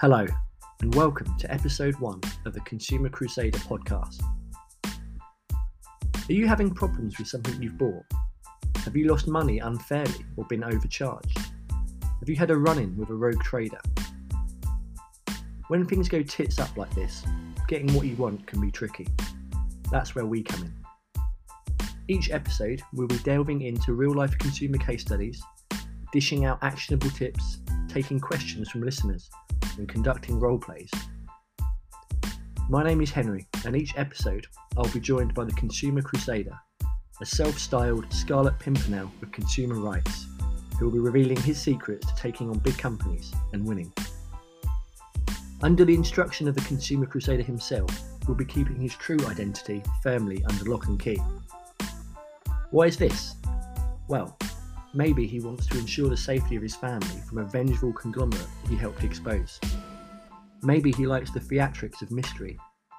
Hello, and welcome to episode one of the Consumer Crusader podcast. Are you having problems with something you've bought? Have you lost money unfairly or been overcharged? Have you had a run in with a rogue trader? When things go tits up like this, getting what you want can be tricky. That's where we come in. Each episode, we'll be delving into real life consumer case studies, dishing out actionable tips, taking questions from listeners, and conducting role plays. My name is Henry, and each episode I'll be joined by the Consumer Crusader, a self styled Scarlet Pimpernel of consumer rights, who will be revealing his secrets to taking on big companies and winning. Under the instruction of the Consumer Crusader himself, we'll be keeping his true identity firmly under lock and key. Why is this? Well, maybe he wants to ensure the safety of his family from a vengeful conglomerate he helped expose. Maybe he likes the theatrics of mystery,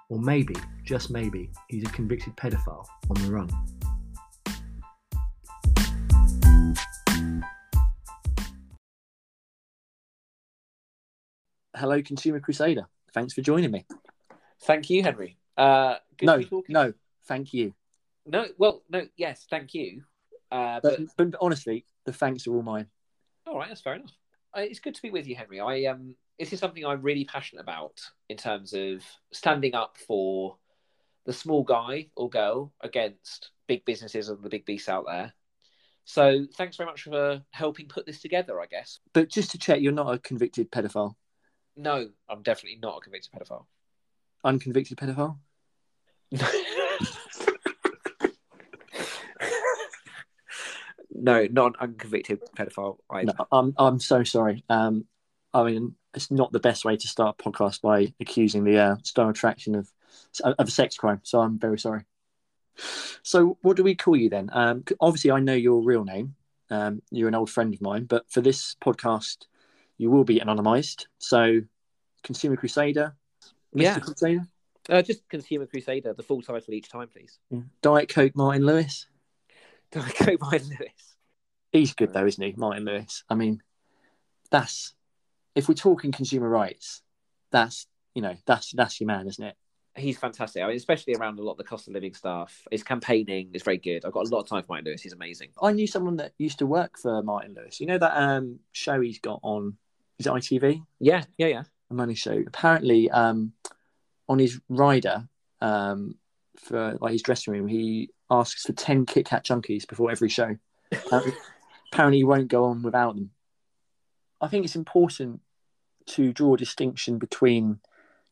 or maybe, just maybe, he's a convicted pedophile on the run. Hello, Consumer Crusader. Thanks for joining me. Thank you, Henry. Uh, good No, be talking. no, thank you. no. Well, no. Yes, thank you. Uh, But, but but honestly, the thanks are all mine. all right, that's fair enough. Uh, it's good to be with you, Henry. I um, this is something I'm really passionate about in terms of standing up for the small guy or girl against big businesses and the big beasts out there. So, thanks very much for helping put this together. I guess. But just to check, you're not a convicted pedophile. No, I'm definitely not a convicted pedophile. Unconvicted pedophile? no, not an unconvicted pedophile either. No, I'm I'm so sorry. Um, I mean, it's not the best way to start a podcast by accusing the uh, Star Attraction of of a sex crime. So I'm very sorry. So what do we call you then? Um, obviously, I know your real name. Um, you're an old friend of mine, but for this podcast, you will be anonymized. So, Consumer Crusader, Mr. Yeah. Crusader, Uh, just Consumer Crusader, the full title each time, please. Diet Coke, Martin Lewis. Diet Coke, by Lewis. He's good though, isn't he, Martin Lewis? I mean, that's if we're talking consumer rights, that's you know that's that's your man, isn't it? He's fantastic. I mean, especially around a lot of the cost of living stuff. His campaigning is very good. I've got a lot of time for Martin Lewis. He's amazing. I knew someone that used to work for Martin Lewis. You know that um show he's got on is it ITV? Yeah, yeah, yeah. A money show. Apparently, um, on his rider, um, for like his dressing room, he asks for ten Kit Kat Chunkies before every show. Apparently, apparently won't go on without them. I think it's important to draw a distinction between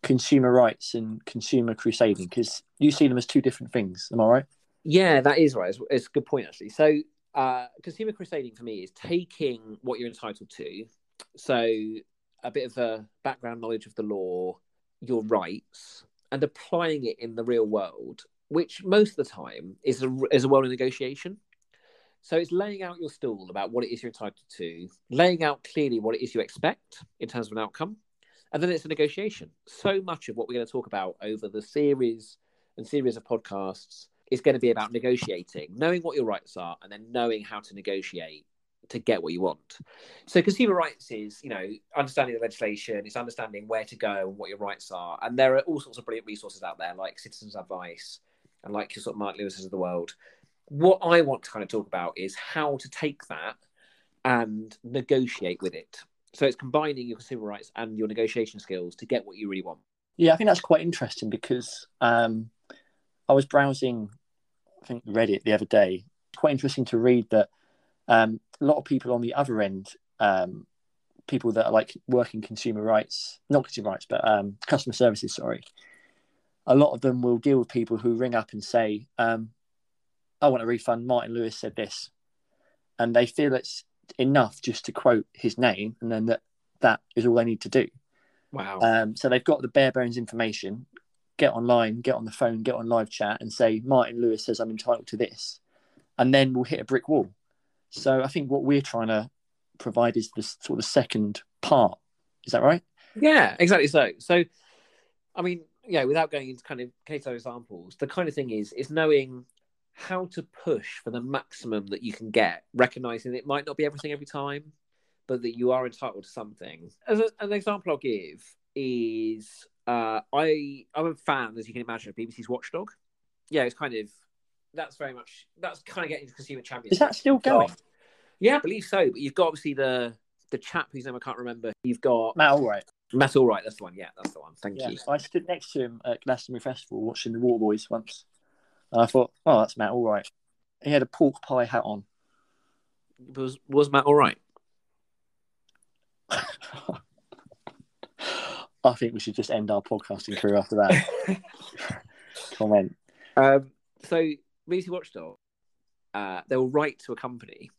consumer rights and consumer crusading because you see them as two different things. Am I right? Yeah, that is right. It's, it's a good point, actually. So, uh, consumer crusading for me is taking what you're entitled to. So, a bit of a background knowledge of the law, your rights, and applying it in the real world, which most of the time is a, is a world of negotiation. So, it's laying out your stool about what it is you're entitled to, laying out clearly what it is you expect in terms of an outcome, and then it's a negotiation. So much of what we're going to talk about over the series and series of podcasts is going to be about negotiating, knowing what your rights are, and then knowing how to negotiate to get what you want. So, consumer rights is, you know, understanding the legislation, it's understanding where to go and what your rights are. And there are all sorts of brilliant resources out there, like Citizens Advice and like your sort of Mark Lewis's of the world. What I want to kind of talk about is how to take that and negotiate with it. So, it's combining your consumer rights and your negotiation skills to get what you really want. Yeah, I think that's quite interesting because um, I was browsing, I think Reddit the other day. Quite interesting to read that um, a lot of people on the other end, um, people that are like working consumer rights, not consumer rights, but um, customer services, sorry, a lot of them will deal with people who ring up and say, um, I want a refund. Martin Lewis said this. And they feel it's enough just to quote his name and then that that is all they need to do. Wow. Um, so they've got the bare bones information. Get online, get on the phone, get on live chat, and say Martin Lewis says I'm entitled to this, and then we'll hit a brick wall. So I think what we're trying to provide is this sort of second part. Is that right? Yeah, exactly. So, so, I mean, yeah, without going into kind of case examples, the kind of thing is is knowing how to push for the maximum that you can get, recognizing it might not be everything every time, but that you are entitled to something. As a, an example I'll give is uh, I I'm a fan, as you can imagine, of BBC's Watchdog. Yeah, it's kind of that's very much that's kind of getting to consumer champions. Is that still going? Yeah, I believe so. But you've got obviously the the chap whose name I can't remember. You've got Matt Allwright. Matt Allwright. That's the one. Yeah, that's the one. Thank Yeah, you. I stood next to him at Glastonbury Festival watching the War Boys once. And I thought, oh, that's Matt all right. He had a pork pie hat on. Was was Matt all right? I think we should just end our podcasting career after that comment. Um, so BBC Watchdog, uh, they will write to a company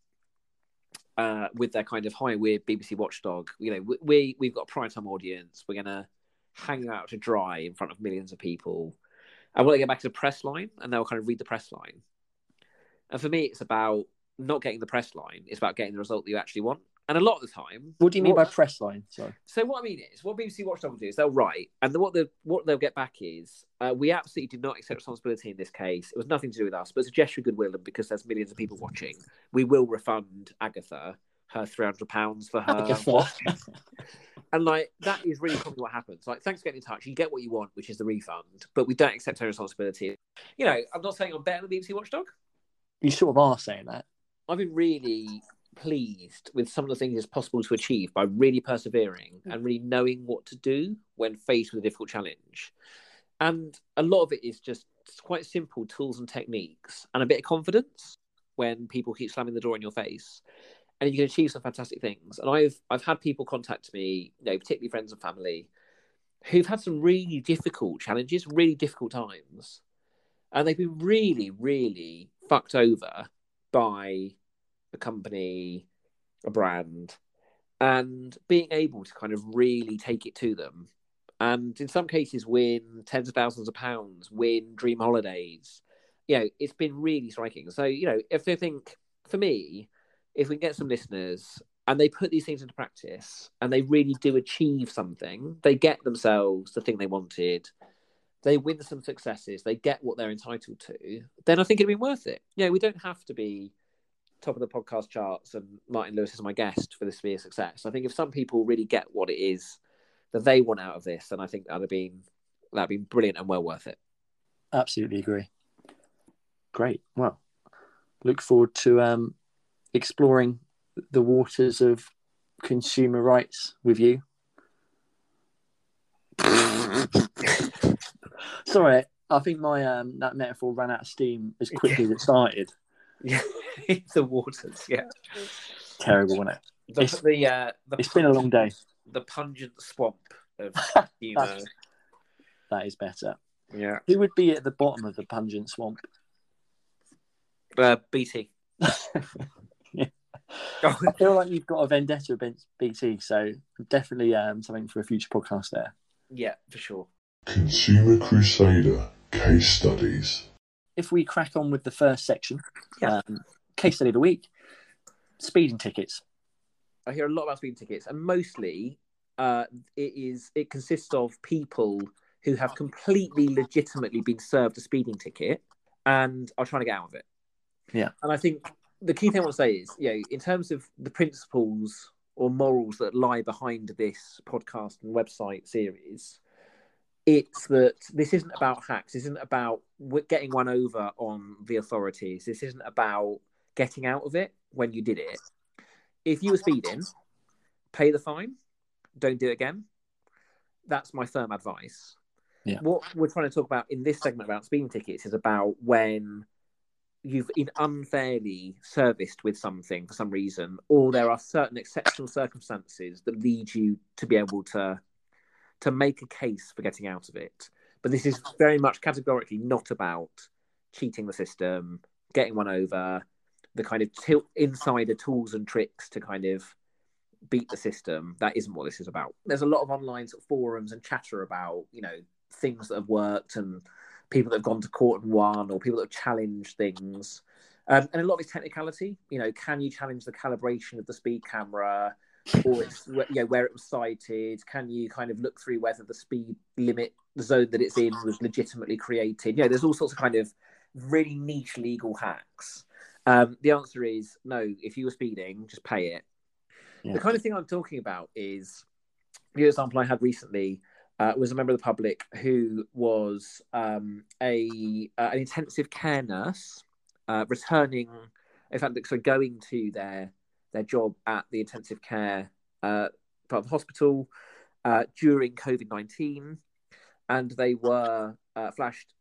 uh, with their kind of hi, we're BBC Watchdog. You know, we, we we've got a prime time audience. We're gonna hang out to dry in front of millions of people. And when they get back to the press line, and they'll kind of read the press line. And for me, it's about not getting the press line. It's about getting the result that you actually want. And a lot of the time, What do you mean by press line? Sorry. so what I mean is, what BBC Watchdog will do is they'll write, and what they what they'll get back is, uh, we absolutely did not accept responsibility in this case. It was nothing to do with us, but it's a gesture of goodwill, and because there's millions of people watching, we will refund Agatha her three hundred pounds for her. And like that is really probably what happens. Like, thanks for getting in touch. You get what you want, which is the refund, but we don't accept her responsibility. You know, I'm not saying I'm better than BBC Watchdog. You sort of are saying that. I've been really pleased with some of the things it's possible to achieve by really persevering hmm. and really knowing what to do when faced with a difficult challenge. And a lot of it is just quite simple tools and techniques and a bit of confidence when people keep slamming the door in your face. And you can achieve some fantastic things. And I've I've had people contact me, you know, particularly friends and family, who've had some really difficult challenges, really difficult times. And they've been really, really fucked over by a company, a brand, and being able to kind of really take it to them. And in some cases, win tens of thousands of pounds, win dream holidays. You know, it's been really striking. So, you know, if they think, for me, if we get some listeners and they put these things into practice and they really do achieve something, they get themselves the thing they wanted, they win some successes, they get what they're entitled to, then I think it'd be worth it. Know, we don't have to be top of the podcast charts and Martin Lewis is my guest for this to be a success. I think if some people really get what it is that they want out of this, then I think that'd have been that'd been brilliant and well worth it. Absolutely agree. Great. Well, look forward to um, exploring the waters of consumer rights with you. Sorry, I think my um, that metaphor ran out of steam as quickly as it started. Yeah, the waters. Yeah, Terrible, wasn't it? the It's- the, uh, the It's been a long day. the pungent swamp of humour. That's- That is better. yeah, Who would be at the bottom of the pungent swamp? uh, BT. Yeah. Oh, I feel like you've got a vendetta against BT, so definitely um, something for a future podcast there. yeah, for sure. Consumer Crusader Case Studies. If we crack on with the first section, Yeah. um, case study of the week, speeding tickets. I hear a lot about speeding tickets, and mostly uh, it is it consists of people who have completely legitimately been served a speeding ticket and are trying to get out of it. Yeah. and I think the key thing I want to say is, you know, in terms of the principles or morals that lie behind this podcast and website series, it's that this isn't about hacks. This isn't about getting one over on the authorities. This isn't about getting out of it when you did it. If you were speeding, pay the fine. Don't do it again. That's my firm advice. Yeah. What we're trying to talk about in this segment about speeding tickets is about when you've been unfairly serviced with something for some reason, or there are certain exceptional circumstances that lead you to be able to to make a case for getting out of it. But this is very much categorically not about cheating the system, getting one over, the kind of til- insider tools and tricks to kind of beat the system. That isn't what this is about. There's a lot of online sort of forums and chatter about, you know, things that have worked and people that have gone to court and won or people that have challenged things. Um, and a lot of it's technicality. You know, can you challenge the calibration of the speed camera? or it's you know where it was sighted can you kind of look through whether the speed limit zone that it's in was legitimately created you know there's all sorts of kind of really niche legal hacks um, the answer is no if you were speeding just pay it Yeah. The kind of thing I'm talking about is the example I had recently uh, was a member of the public who was um, a uh, an intensive care nurse uh, returning, in fact, so going to their their job at the intensive care uh, part of the hospital uh, during COVID nineteen, and they were uh, flashed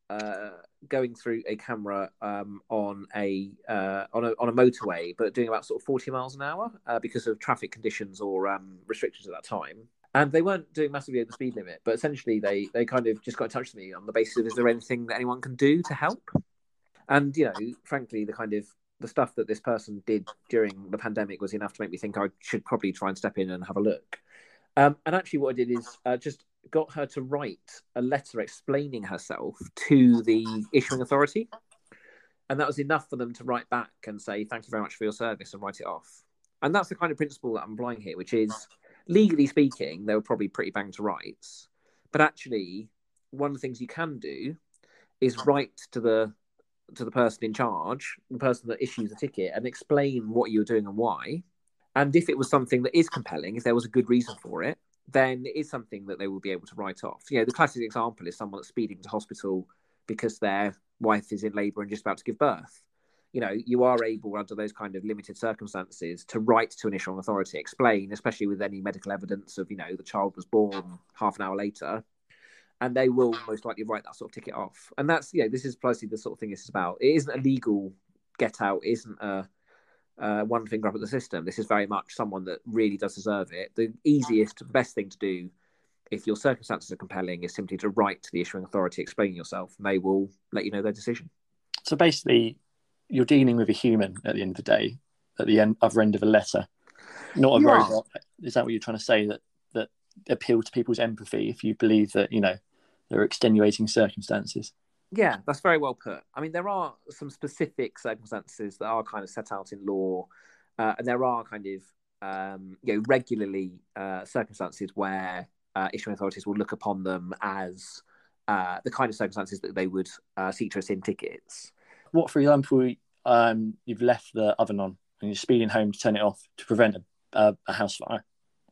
going through a camera um, on a on a on a motorway, but doing about sort of forty miles an hour because of traffic conditions or um, restrictions at that time. And they weren't doing massively over the speed limit, but essentially they they kind of just got in touch with me on the basis of is there anything that anyone can do to help? And you know, frankly, the kind of the stuff that this person did during the pandemic was enough to make me think I should probably try and step in and have a look. Um, and actually, what I did is uh, just got her to write a letter explaining herself to the issuing authority. And that was enough for them to write back and say, thank you very much for your service and write it off. And that's the kind of principle that I'm applying here, which is legally speaking, they were probably pretty bang to rights. But actually, one of the things you can do is write to the to the person in charge, the person that issues the ticket, and explain what you're doing and why. And if it was something that is compelling, if there was a good reason for it, then it is something that they will be able to write off. You know, the classic example is someone that's speeding to hospital because their wife is in labour and just about to give birth. You know, you are able under those kind of limited circumstances to write to an issuing authority, explain, especially with any medical evidence of, you know, the child was born half an hour later, and they will most likely write that sort of ticket off. And that's, you know, this is precisely the sort of thing this is about. It isn't a legal get out, isn't a uh, one finger up at the system. This is very much someone that really does deserve it. The easiest, best thing to do, if your circumstances are compelling, is simply to write to the issuing authority explaining yourself, and they will let you know their decision. So basically, you're dealing with a human at the end of the day, at the end other end of a letter, not a Yeah. robot. Is that what you're trying to say? That that appeal to people's empathy if you believe that you know there are extenuating circumstances. Yeah, that's very well put. I mean, there are some specific circumstances that are kind of set out in law, uh, and there are kind of um, you know regularly uh, circumstances where uh, issuing authorities will look upon them as uh, the kind of circumstances that they would uh, seek to rescind tickets. What, for example, um, you've left the oven on and you're speeding home to turn it off to prevent a, a, a house fire.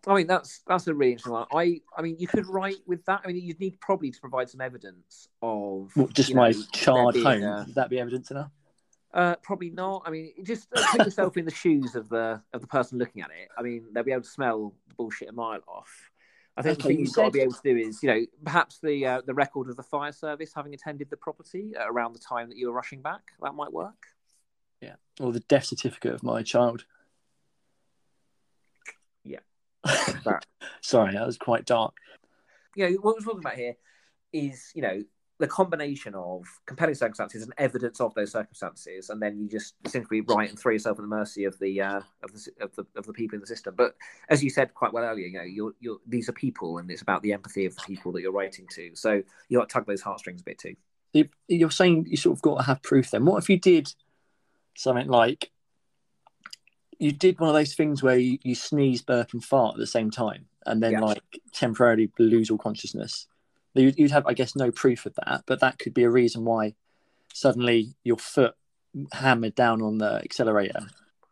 I mean, that's that's a really interesting one. I I mean, you could write with that. I mean, you'd need probably to provide some evidence of What, just my know, charred home. a- Would that be evidence enough? Uh, probably not. I mean, just uh, put yourself in the shoes of the of the person looking at it. I mean, they'll be able to smell the bullshit a mile off. I think Okay, the thing you you've got to be able to do is, you know, perhaps the uh, the record of the fire service having attended the property around the time that you were rushing back. That might work. Yeah, or the death certificate of my child. Yeah. Sorry, that was quite dark. You know, what we're talking about here is, you know, the combination of compelling circumstances and evidence of those circumstances, and then you just simply write and throw yourself at the mercy of the uh, of the of the of the people in the system. But as you said quite well earlier, you know, you're you're these are people, and it's about the empathy of the people that you're writing to. So you got to tug those heartstrings a bit too. You- You're saying you sort of got to have proof then. What if you did something like you did one of those things where you, you sneeze, burp, and fart at the same time, and then Yeah. like temporarily lose all consciousness? You'd, you'd have, I guess, no proof of that, but that could be a reason why suddenly your foot hammered down on the accelerator,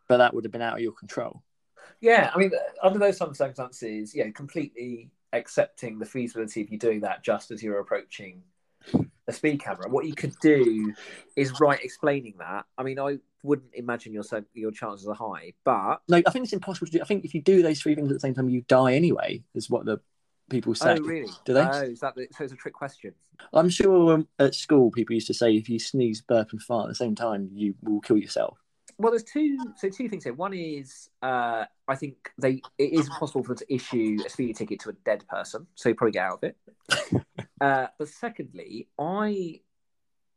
but that would have been out of your control. Yeah, I mean, under those circumstances, yeah, completely accepting the feasibility of you doing that just as you're approaching a speed camera. What you could do is right explaining that. I mean, I wouldn't imagine your your chances are high, but No, I think it's impossible to do. I think if you do those three things at the same time, you die anyway. Is what the people say. oh really? Do they? Oh, is that the, so? It's a trick question. I'm sure at school people used to say if you sneeze, burp, and fart at the same time, you will kill yourself. Well, there's two. So two things here. One is, uh, I think they it is possible for them to issue a speeding ticket to a dead person, so you probably get out of it. uh, but secondly, I,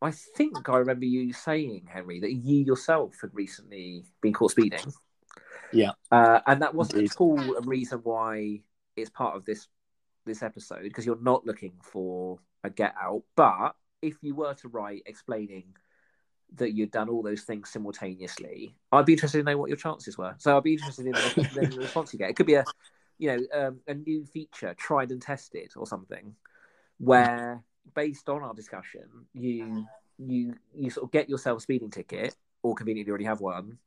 I think I remember you saying, Henry, that you yourself had recently been caught speeding. Yeah. uh, and that wasn't Indeed. at all a reason why it's part of this this episode because you're not looking for a get out. But if you were to write explaining that you'd done all those things simultaneously, I'd be interested to know what your chances were. So I'd be interested in the, response you get. It could be a, you know, um, a new feature tried and tested or something, where based on our discussion, you you you sort of get yourself a speeding ticket or conveniently already have one,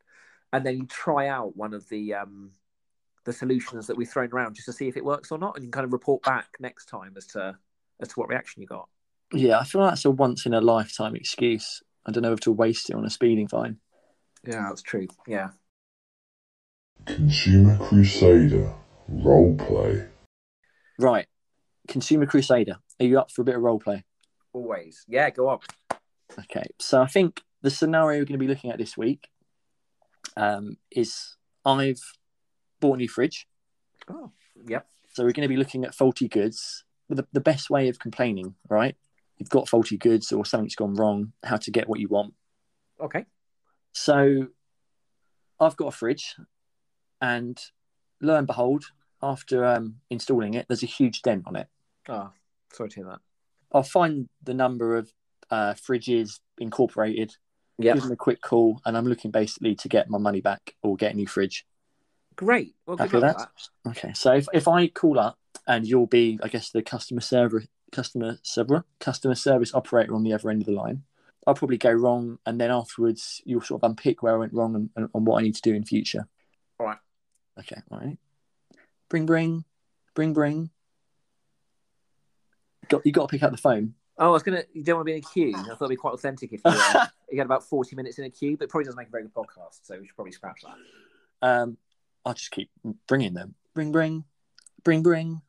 and then you try out one of the um, the solutions that we've thrown around just to see if it works or not, and you can kind of report back next time as to as to what reaction you got. Yeah, I feel like that's a once in a lifetime excuse. I don't know if to waste it on a speeding fine. Yeah, that's true. Yeah. Consumer Crusader role play. Right. Consumer Crusader. Are you up for a bit of role play? Always. Yeah, go on. Okay. So I think the scenario we're going to be looking at this week um, is I've bought a new fridge. Oh, yep. So we're going to be looking at faulty goods. The, the best way of complaining, right? You've got faulty goods or something's gone wrong, how to get what you want. Okay. So I've got a fridge, and lo and behold, after um, installing it, there's a huge dent on it. Oh, sorry to hear that. I'll find the number of uh, fridges incorporated, Yeah. give them a quick call, and I'm looking basically to get my money back or get a new fridge. Great. Well, good Happy with luck that? Okay, so if, if I call up and you'll be, I guess, the customer server, customer server, customer service operator on the other end of the line, I'll probably go wrong, and then afterwards you'll sort of unpick where I went wrong and, and, and what I need to do in future. All right. Okay. All right. Bring, bring, bring, bring. Got you got to pick up the phone. Oh, I was gonna. You don't want to be in a queue. I thought it'd be quite authentic if you, uh, you had about forty minutes in a queue, but it probably doesn't make a very good podcast. So we should probably scratch that. Um, I'll just keep bringing them. Bring, bring, bring, bring,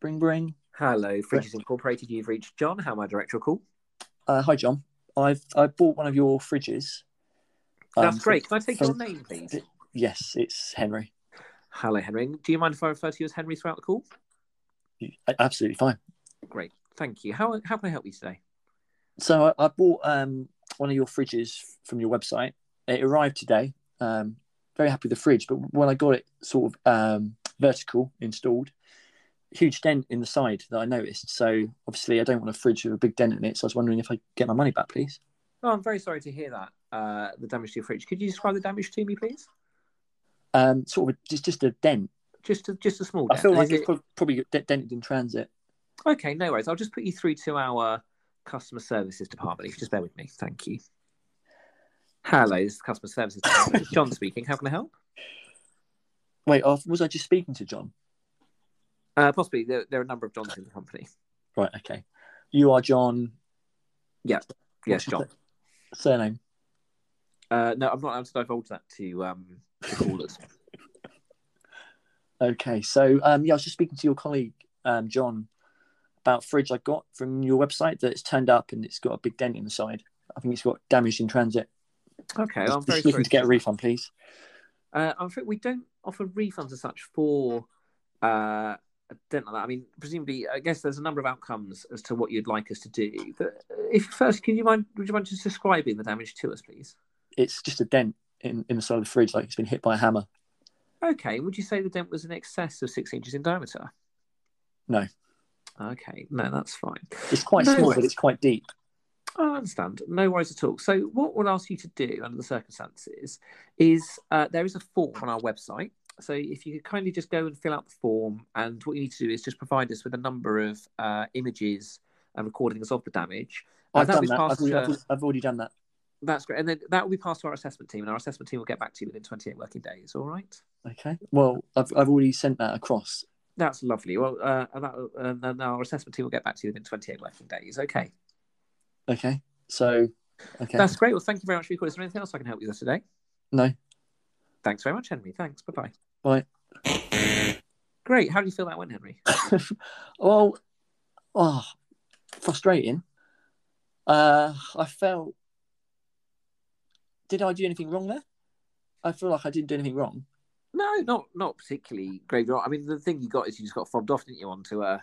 bring, bring. Hello, Fridges Incorporated. You've reached John. How may I direct your call? Uh, hi, John. I've I bought one of your fridges. Um, That's great. Can I take your name, please? Yes, it's Henry. Hello, Henry. Do you mind if I refer to you as Henry throughout the call? Absolutely fine. Great. Thank you. How how can I help you today? So I, I bought um, one of your fridges from your website. It arrived today. Um, very happy with the fridge, but when I got it sort of um, vertical installed, huge dent in the side that I noticed. So obviously I don't want a fridge with a big dent in it. So I was wondering if I could get my money back, please. Oh, I'm very sorry to hear that. Uh, the damage to your fridge. Could you describe the damage to me, please? Um, sort of just just a dent. Just a, just a small. I dent. feel like Is it's it- probably d- dented in transit. Okay, no worries. I'll just put you through to our customer services department. If you just bear with me, thank you. Hello, this is customer services John speaking. How can I help? Wait, uh, was I just speaking to John? Uh, possibly. There, there are a number of Johns in the company. Right. Okay. You are John. Yes, what's your John. Surname. Uh, no, I'm not allowed to divulge that to um to callers. Okay, so um, yeah, I was just speaking to your colleague um, John about fridge I got from your website that's turned up and it's got a big dent in the side. I think it's got damaged in transit. Okay, I'm Just very looking to get a refund, please. Uh, I'm afraid we don't offer refunds as such for uh, a dent like that. I mean, presumably, I guess there's a number of outcomes as to what you'd like us to do. But if first, can you mind? Would you mind just describing the damage to us, please? It's just a dent in, in the side of the fridge, like it's been hit by a hammer. Okay, would you say the dent was in excess of six inches in diameter? No. Okay, no, that's fine. It's quite No small, but it's quite deep. I understand. No worries at all. So, what we'll ask you to do under the circumstances is uh, there is a form on our website. So, if you could kindly just go and fill out the form, and what you need to do is just provide us with a number of uh, images and recordings of the damage. Uh, I've done that. I've passed already, to- I've, I've already done that. That's great. And then that will be passed to our assessment team, and our assessment team will get back to you within 28 working days. All right? Okay. Well, I've, I've already sent that across. That's lovely. Well, uh, and, that, and then our assessment team will get back to you within 28 working days. Okay. Okay. So, okay. That's great. Well, thank you very much for your call. Is there anything else I can help you with today? No. Thanks very much, Henry. Thanks. Bye bye. Bye. Great. How do you feel that went, Henry? well, oh, frustrating. Uh, I felt. Did I do anything wrong there? I feel like I didn't do anything wrong. No, not not particularly grave. I mean, the thing you got is you just got fobbed off, didn't you, onto a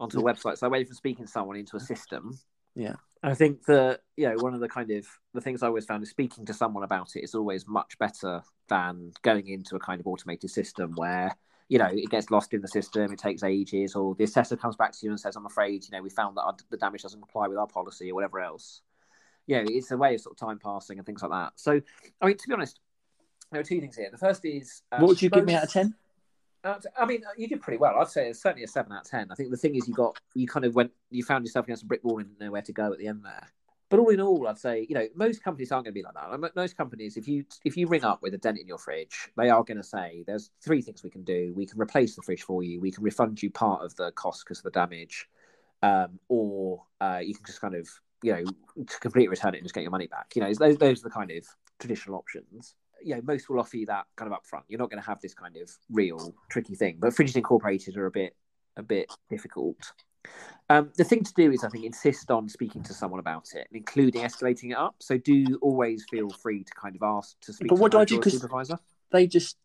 onto a website. So I went from speaking to someone into a system. Yeah. I think that you know one of the kind of the things I always found is speaking to someone about it is always much better than going into a kind of automated system where you know it gets lost in the system, it takes ages, or the assessor comes back to you and says, "I'm afraid you know we found that our, the damage doesn't comply with our policy or whatever else." Yeah, it's a way of sort of time passing and things like that. So, I mean, to be honest, there are two things here. The first is uh, what would you give me out of 10? I mean, you did pretty well. I'd say it's certainly a seven out of ten. I think the thing is, you got you kind of went, you found yourself against a brick wall and didn't know where to go at the end there. but all in all, I'd say you know most companies aren't going to be like that. Most companies, if you if you ring up with a dent in your fridge, they are going to say there's three things we can do. We can replace the fridge for you. We can refund you part of the cost because of the damage, um, or uh, you can just kind of you know completely return it and just get your money back. You know those those are the kind of traditional options. You know most will offer you that kind of upfront. You're not going to have this kind of real tricky thing. But fridges incorporated are a bit a bit difficult. Um, the thing to do is, I think, insist on speaking to someone about it, including escalating it up. So do always feel free to kind of ask to speak But to what do I do? or 'Cause- supervisor. They just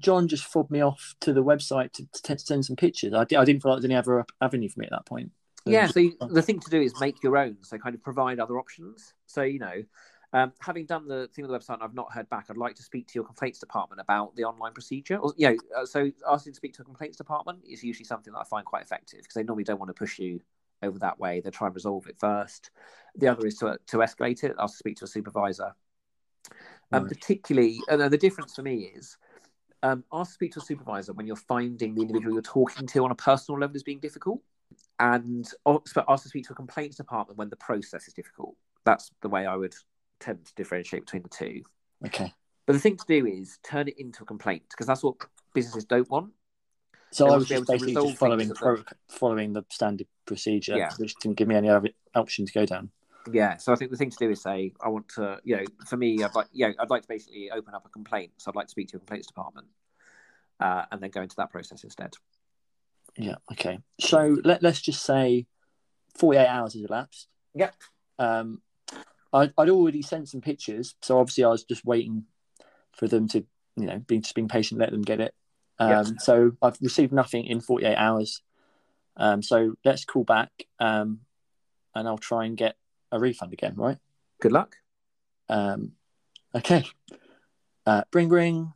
John just fobbed me off to the website to, to send some pictures. I, di- I didn't feel like there's any other avenue for me at that point. So Yeah, so you- the thing to do is make your own. So kind of provide other options. So you know, um, having done the thing with the website, and I've not heard back. I'd like to speak to your complaints department about the online procedure. Or you know, uh, so asking to speak to a complaints department is usually something that I find quite effective because they normally don't want to push you over that way. They try and resolve it first. The other is to to escalate it. Ask to speak to a supervisor. Um, Right. Particularly, and uh, the difference for me is. Um, ask to speak to a supervisor when you're finding the individual you're talking to on a personal level is being difficult and ask to speak to a complaints department when the process is difficult. That's the way I would tend to differentiate between the two. okay. But the thing to do is turn it into a complaint because that's what businesses don't want. So They I was just basically just following pro- following the standard procedure, Yeah. which didn't give me any other option to go down. Yeah, so I think the thing to do is say, I want to, you know, for me, I'd like, you know, I'd like to basically open up a complaint. So I'd like to speak to a complaints department, uh, and then go into that process instead. Yeah. Okay. So let let's just say forty eight hours has elapsed. Yep. Um, I, I'd already sent some pictures, so obviously I was just waiting for them to, you know, being just being patient, let them get it. Um, Yep. So I've received nothing in forty eight hours. Um, so let's call back, um, and I'll try and get a refund again. Right. Good luck. Um, okay. Uh, bring, bring,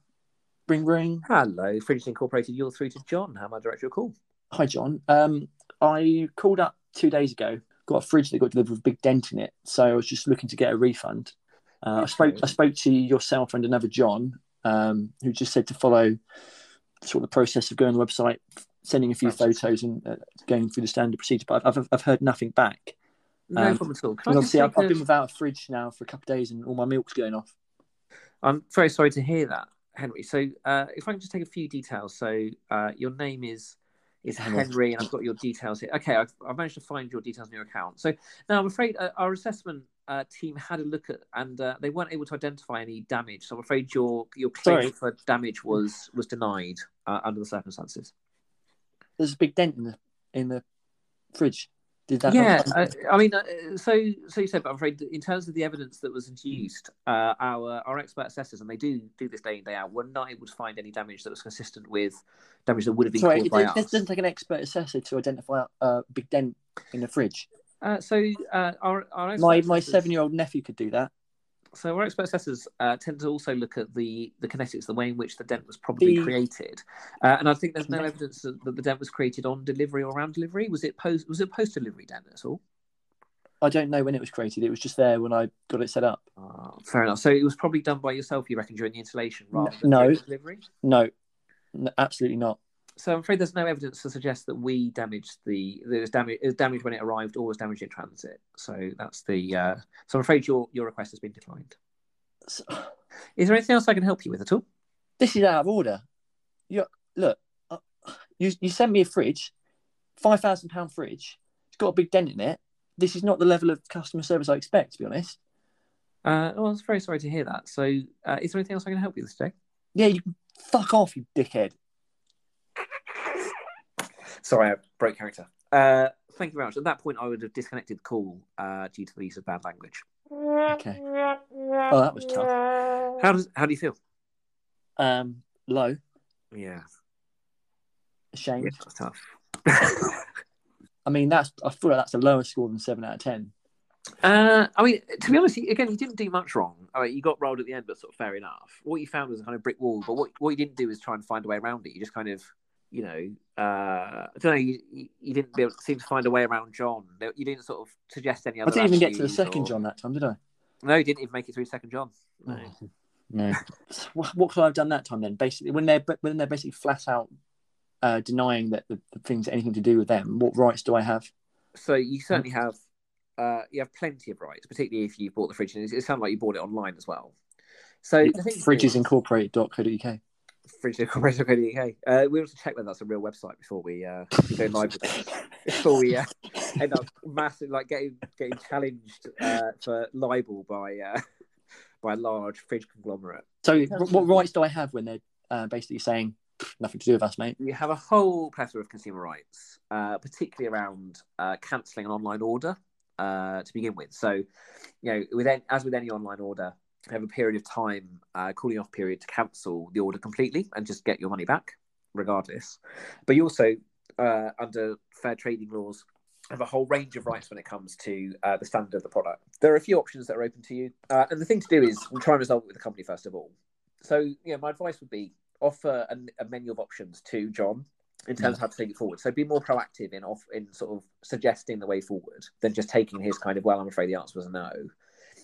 bring, bring. Hello, Fridges Incorporated. You're through to John. How may I direct your call? Hi, John. Um, I called up two days ago. Got a fridge that got delivered with a big dent in it, so I was just looking to get a refund. Uh, I spoke. I spoke to yourself and another John, um, who just said to follow sort of the process of going on the website, sending a few photos, and uh, going through the standard procedure. But I've, I've, I've heard nothing back. No Um, problem at all. Can obviously, I've, I've been without a fridge now for a couple of days, and all my milk's going off. I'm very sorry to hear that, Henry. So, uh, if I can just take a few details. So, uh, your name is is Henry. And I've got your details here. Okay, I've, I've managed to find your details in your account. So now I'm afraid uh, our assessment uh, team had a look at, and uh, they weren't able to identify any damage. So I'm afraid your your claim Sorry. for damage was was denied uh, under the circumstances. There's a big dent in the in the fridge. Did that? yeah, uh, I mean, uh, so so you said, but I'm afraid in terms of the evidence that was introduced, uh, our our expert assessors, and they do do this day in day out, were not able to find any damage that was consistent with damage that would have been Sorry, caused it, by us. it doesn't take an expert assessor to identify a big dent in the fridge. Uh, so uh, our our My my seven year old nephew could do that. So our expert assessors uh, tend to also look at the the kinetics, the way in which the dent was probably The- created, uh, and I think there's no evidence that, the dent was created on delivery or around delivery. Was it post was it post delivery dent at all? I don't know when it was created. It was just there when I got it set up. Uh, fair enough. So it was probably done by yourself, you reckon, during the installation rather than No. delivery. No, n- absolutely not. So I'm afraid there's no evidence to suggest that we damaged the there was damage it was damaged when it arrived or was damaged in transit. So that's the uh, so I'm afraid your your request has been declined. S- Is there anything else I can help you with at all? This is out of order. You look, uh, you you sent me a fridge, five thousand pound fridge. It's got a big dent in it. This is not the level of customer service I expect, to be honest. Uh, well, I was very sorry to hear that. So, uh, is there anything else I can help you with today? Yeah, you can fuck off, you dickhead. Sorry, I broke character. Uh, thank you very much. At that point, I would have disconnected the call uh, due to the use of bad language. Okay. Oh, that was tough. How does how do you feel? Um, low, Yeah, ashamed. yeah that's tough. I mean, that's I feel like that's a lower score than seven out of ten. Uh, I mean, to be honest, again, you didn't do much wrong. I mean, you got rolled at the end, but sort of fair enough. What you found was a kind of brick wall, but what what you didn't do is try and find a way around it. You just kind of, you know, uh, I don't know. You, you, didn't be able to seem to find a way around John. You didn't sort of suggest any other. I didn't even get to the second or- John that time, did I? No, you didn't even make it through second John. No. No. So what, what could I have done that time then? Basically, when they're when they're basically flat out uh, denying that the, the thing's anything to do with them, what rights do I have? So you certainly have uh, you have plenty of rights, particularly if you bought the fridge. And it sounds like you bought it online as well. So the thing is- Fridgesincorporate.co.uk. fridge.co.uk. Uh, we want to check whether that's a real website before we uh, we go live with that. Before we uh, end up massive, like getting getting challenged uh, for libel by uh, by a large fridge conglomerate. So, what rights do I have when they're uh, basically saying nothing to do with us, mate? You have a whole plethora of consumer rights, uh, particularly around uh, cancelling an online order uh, to begin with. So, you know, with any, as with any online order, you have a period of time, uh, cooling off period to cancel the order completely and just get your money back, regardless. But you also, uh, under fair trading laws, have a whole range of rights when it comes to uh, the standard of the product. There are a few options that are open to you, uh, and the thing to do is try and resolve it with the company first of all. So, know, my advice would be offer a, a menu of options to John in terms of how to take it forward. So be more proactive in off in sort of suggesting the way forward than just taking his kind of well, I'm afraid the answer was no.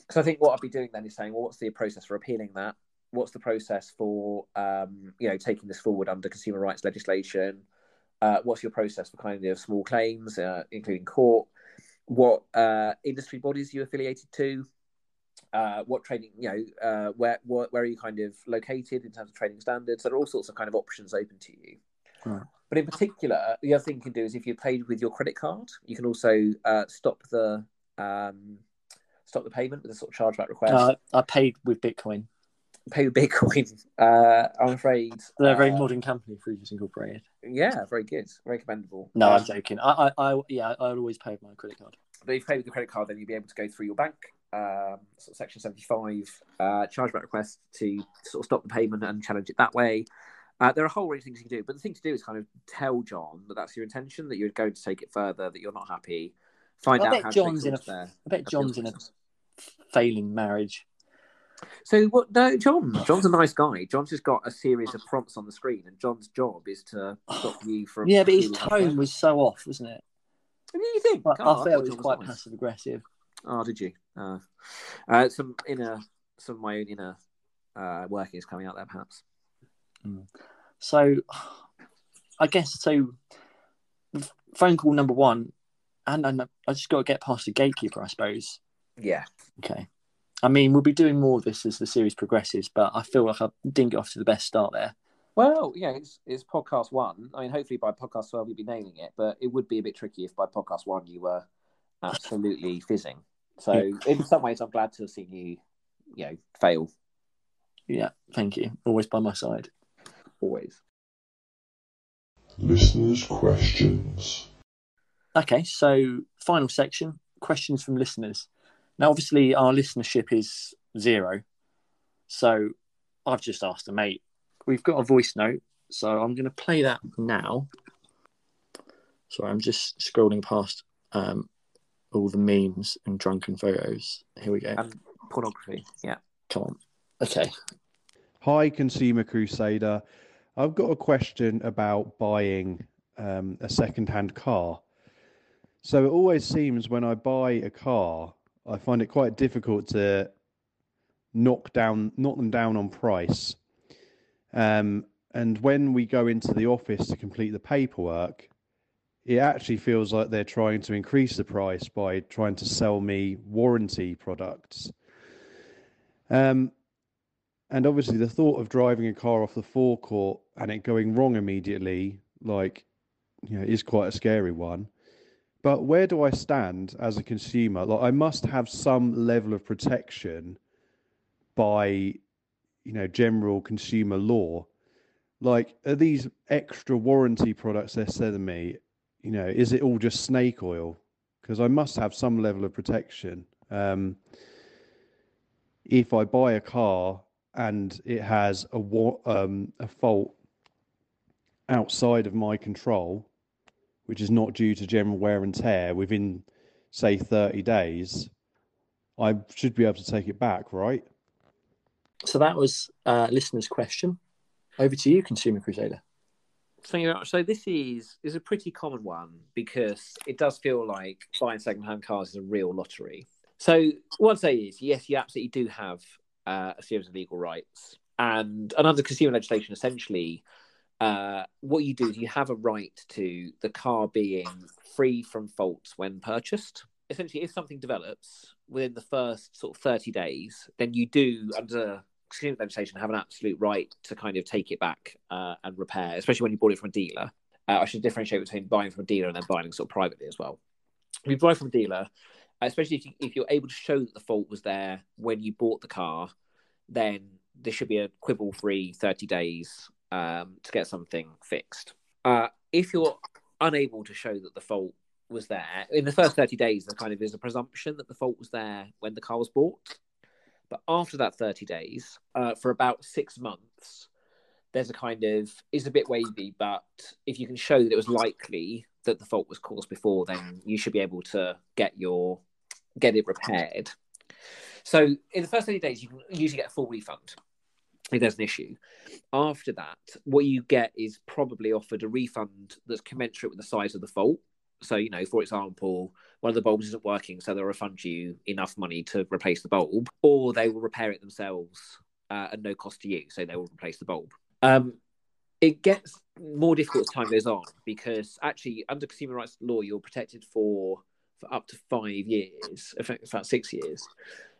Because I think what I'd be doing then is saying, well, what's the process for appealing that? What's the process for um, you know taking this forward under consumer rights legislation? Uh, what's your process for kind of small claims, uh, including court? What uh, industry bodies are you affiliated to? Uh, what training, you know, uh, where, where where are you kind of located in terms of trading standards? There are all sorts of kind of options open to you. Right. But in particular, the other thing you can do is if you paid with your credit card, you can also uh, stop the um, stop the payment with a sort of chargeback request. Uh, I paid with Bitcoin. Pay with Bitcoin. Uh, I'm afraid They're a very uh, modern company, Fridges Incorporated. Yeah, very good, very commendable. No, Um, I'm joking. I, I, I yeah, I'd always pay with my credit card. But if you pay with your credit card, then you'll be able to go through your bank, um, sort of section 75, uh, chargeback request to sort of stop the payment and challenge it that way. Uh, there are a whole range of things you can do, but the thing to do is kind of tell John that that's your intention, that you're going to take it further, that you're not happy. Find I out bet how John's in take a- there. I bet John's in a failing marriage. So what? No, John. John's a nice guy. John's just got a series of prompts on the screen, and John's job is to stop you from. Yeah, but his feeling tone upset. was so off, wasn't it? What do you think? Like, Oh, I thought felt it was John quite nice. passive aggressive. Oh, did you? Uh, uh, some inner, some of my own inner uh, working is coming out there, perhaps. So, I guess so. Phone call number one, and, and I just got to get past the gatekeeper, I suppose. Yeah. Okay. I mean, we'll be doing more of this as the series progresses, but I feel like I didn't get off to the best start there. Well, yeah, it's, it's podcast one. I mean, hopefully by podcast 12 you'll be nailing it, but it would be a bit tricky if by podcast one you were absolutely fizzing. So, in some ways, I'm glad to have seen you, you know, fail Yeah, thank you. Always by my side. always. Listeners' questions. Okay, so final section questions from listeners. Now, obviously, our listenership is zero. So I've just asked a mate. We've got a voice note, so I'm going to play that now. Sorry, I'm just scrolling past um, all the memes and drunken photos. Here we go. And pornography, yeah. Come on. Okay. Hi, Consumer Crusader. I've got a question about buying um, a second-hand car. So it always seems when I buy a car, I find it quite difficult to knock down, knock them down on price. Um, and when we go into the office to complete the paperwork, it actually feels like they're trying to increase the price by trying to sell me warranty products. Um, and obviously, the thought of driving a car off the forecourt and it going wrong immediately, like, you know, is quite a scary one. But where do I stand as a consumer? Like, I must have some level of protection by, you know, general consumer law. Like, are these extra warranty products they're selling me, you know, is it all just snake oil? Because I must have some level of protection. Um, if I buy a car and it has a um, a fault outside of my control, which is not due to general wear and tear within, say, 30 days, I should be able to take it back, right? So that was uh, listener's question. Over to you, Consumer Crusader. So, you know, so this is is a pretty common one because it does feel like buying second-hand cars is a real lottery. So, what I'd say is, yes, you absolutely do have uh, a series of legal rights, and and under consumer legislation, essentially, uh, what you do is you have a right to the car being free from faults when purchased. essentially, if something develops within the first sort of 30 days, then you do, under consumer legislation, have an absolute right to kind of take it back uh, and repair, especially when you bought it from a dealer. Uh, I should differentiate between buying from a dealer and then buying sort of privately as well. If you buy from a dealer, especially if, you, if you're able to show that the fault was there when you bought the car, then there should be a quibble free 30 days um, to get something fixed. Uh, if you're unable to show that the fault was there in the first 30 days, there kind of is a presumption that the fault was there when the car was bought. But after that 30 days, uh, for about six months, there's a kind of is a bit wavy, but if you can show that it was likely that the fault was caused before, then you should be able to get your get it repaired. So in the first 30 days, you can usually get a full refund if there's an issue. After that, what you get is probably offered a refund that's commensurate with the size of the fault. So, you know, for example, one of the bulbs isn't working, so they'll refund you enough money to replace the bulb, or they will repair it themselves uh, at no cost to you, so they will replace the bulb. Um, it gets more difficult as time goes on because actually, under consumer rights law, you're protected for for up to five years, in fact, about six years.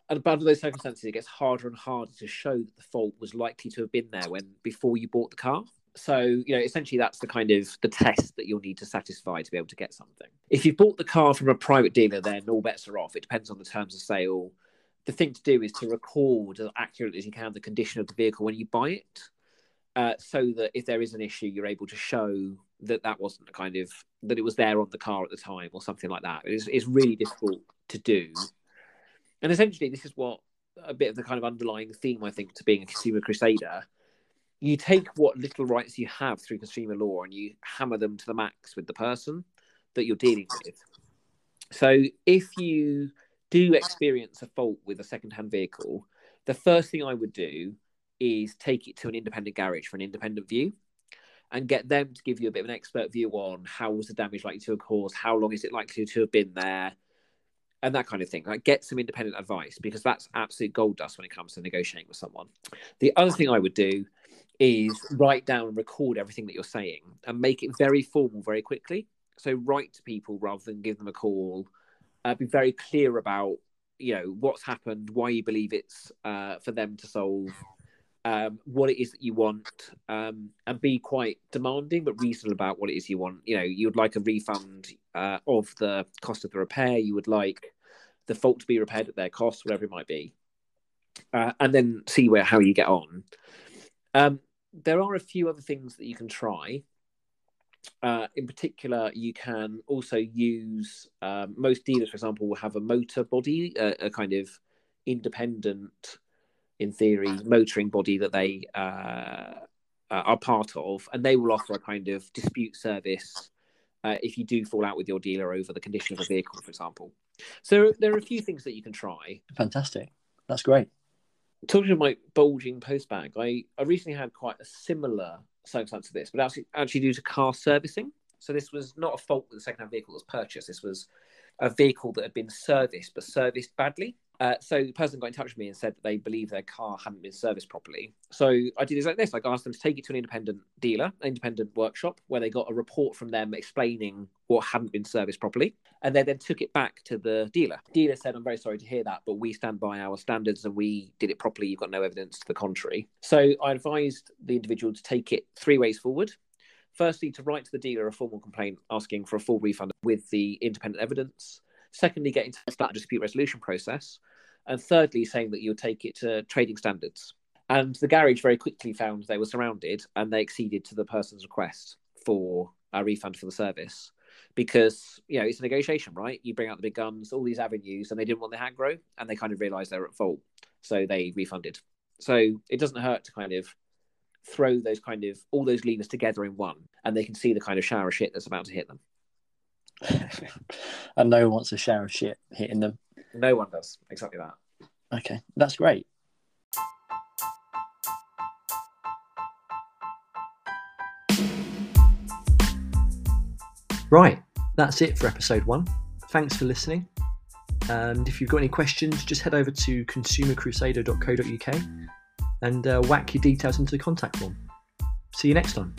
And under those circumstances, it gets harder and harder to show that the fault was likely to have been there when before you bought the car. So, you know, essentially that's the kind of the test that you'll need to satisfy to be able to get something. If you bought the car from a private dealer, then all bets are off. It depends on the terms of sale. The thing to do is to record as accurately as you can the condition of the vehicle when you buy it, uh, so that if there is an issue, you're able to show that that wasn't the kind of that it was there on the car at the time or something like that. It's, it's really difficult to do, and essentially, this is what a bit of the kind of underlying theme I think to being a consumer crusader you take what little rights you have through consumer law and you hammer them to the max with the person that you're dealing with. So if you do experience a fault with a second-hand vehicle, the first thing I would do is take it to an independent garage for an independent view and get them to give you a bit of an expert view on how was the damage likely to have caused, how long is it likely to have been there, and that kind of thing. Like get some independent advice because that's absolute gold dust when it comes to negotiating with someone. The other thing I would do is write down and record everything that you're saying and make it very formal very quickly. So write to people rather than give them a call. Uh, be very clear about you know what's happened, why you believe it's uh, for them to solve, um, what it is that you want, um, and be quite demanding but reasonable about what it is you want. You know, you'd like a refund uh, of the cost of the repair. You would like the fault to be repaired at their cost, whatever it might be, uh, and then see where how you get on. Um, there are a few other things that you can try. Uh, in particular, you can also use um, most dealers, for example, will have a motor body, a, a, kind of independent, in theory, motoring body that they uh, are part of, and they will offer a kind of dispute service uh, if you do fall out with your dealer over the condition of a vehicle, for example. So there are a few things that you can try. Fantastic. That's great talking about my bulging post bag, I, I recently had quite a similar circumstance to this, but actually, actually due to car servicing. So this was not a fault with the second-hand vehicle that was purchased. This was a vehicle that had been serviced, but serviced badly. Uh, so the person got in touch with me and said that they believe their car hadn't been serviced properly. So I did exactly this. I asked them to take it to an independent dealer, an independent workshop, where they got a report from them explaining what hadn't been serviced properly. And they then took it back to the dealer. Dealer said, I'm very sorry to hear that, but we stand by our standards and we did it properly. You've got no evidence to the contrary. So I advised the individual to take it three ways forward. Firstly, to write to the dealer a formal complaint asking for a full refund with the independent evidence. Secondly, getting to start a dispute resolution process. And thirdly, saying that you'll take it to trading standards. And the garage very quickly found they were surrounded and they acceded to the person's request for a refund for the service because you know it's a negotiation, right? You bring out the big guns, all these avenues, and they didn't want the hand grow, and they kind of realised they were at fault, so they refunded. So it doesn't hurt to kind of throw those kind of all those levers together in one, and they can see the kind of shower of shit that's about to hit them. and no one wants a shower of shit hitting them. No one does. Exactly that. Okay, that's great. Right, that's it for episode one. Thanks for listening. And if you've got any questions, just head over to consumercrusader.co.uk and uh, whack your details into the contact form. See you next time.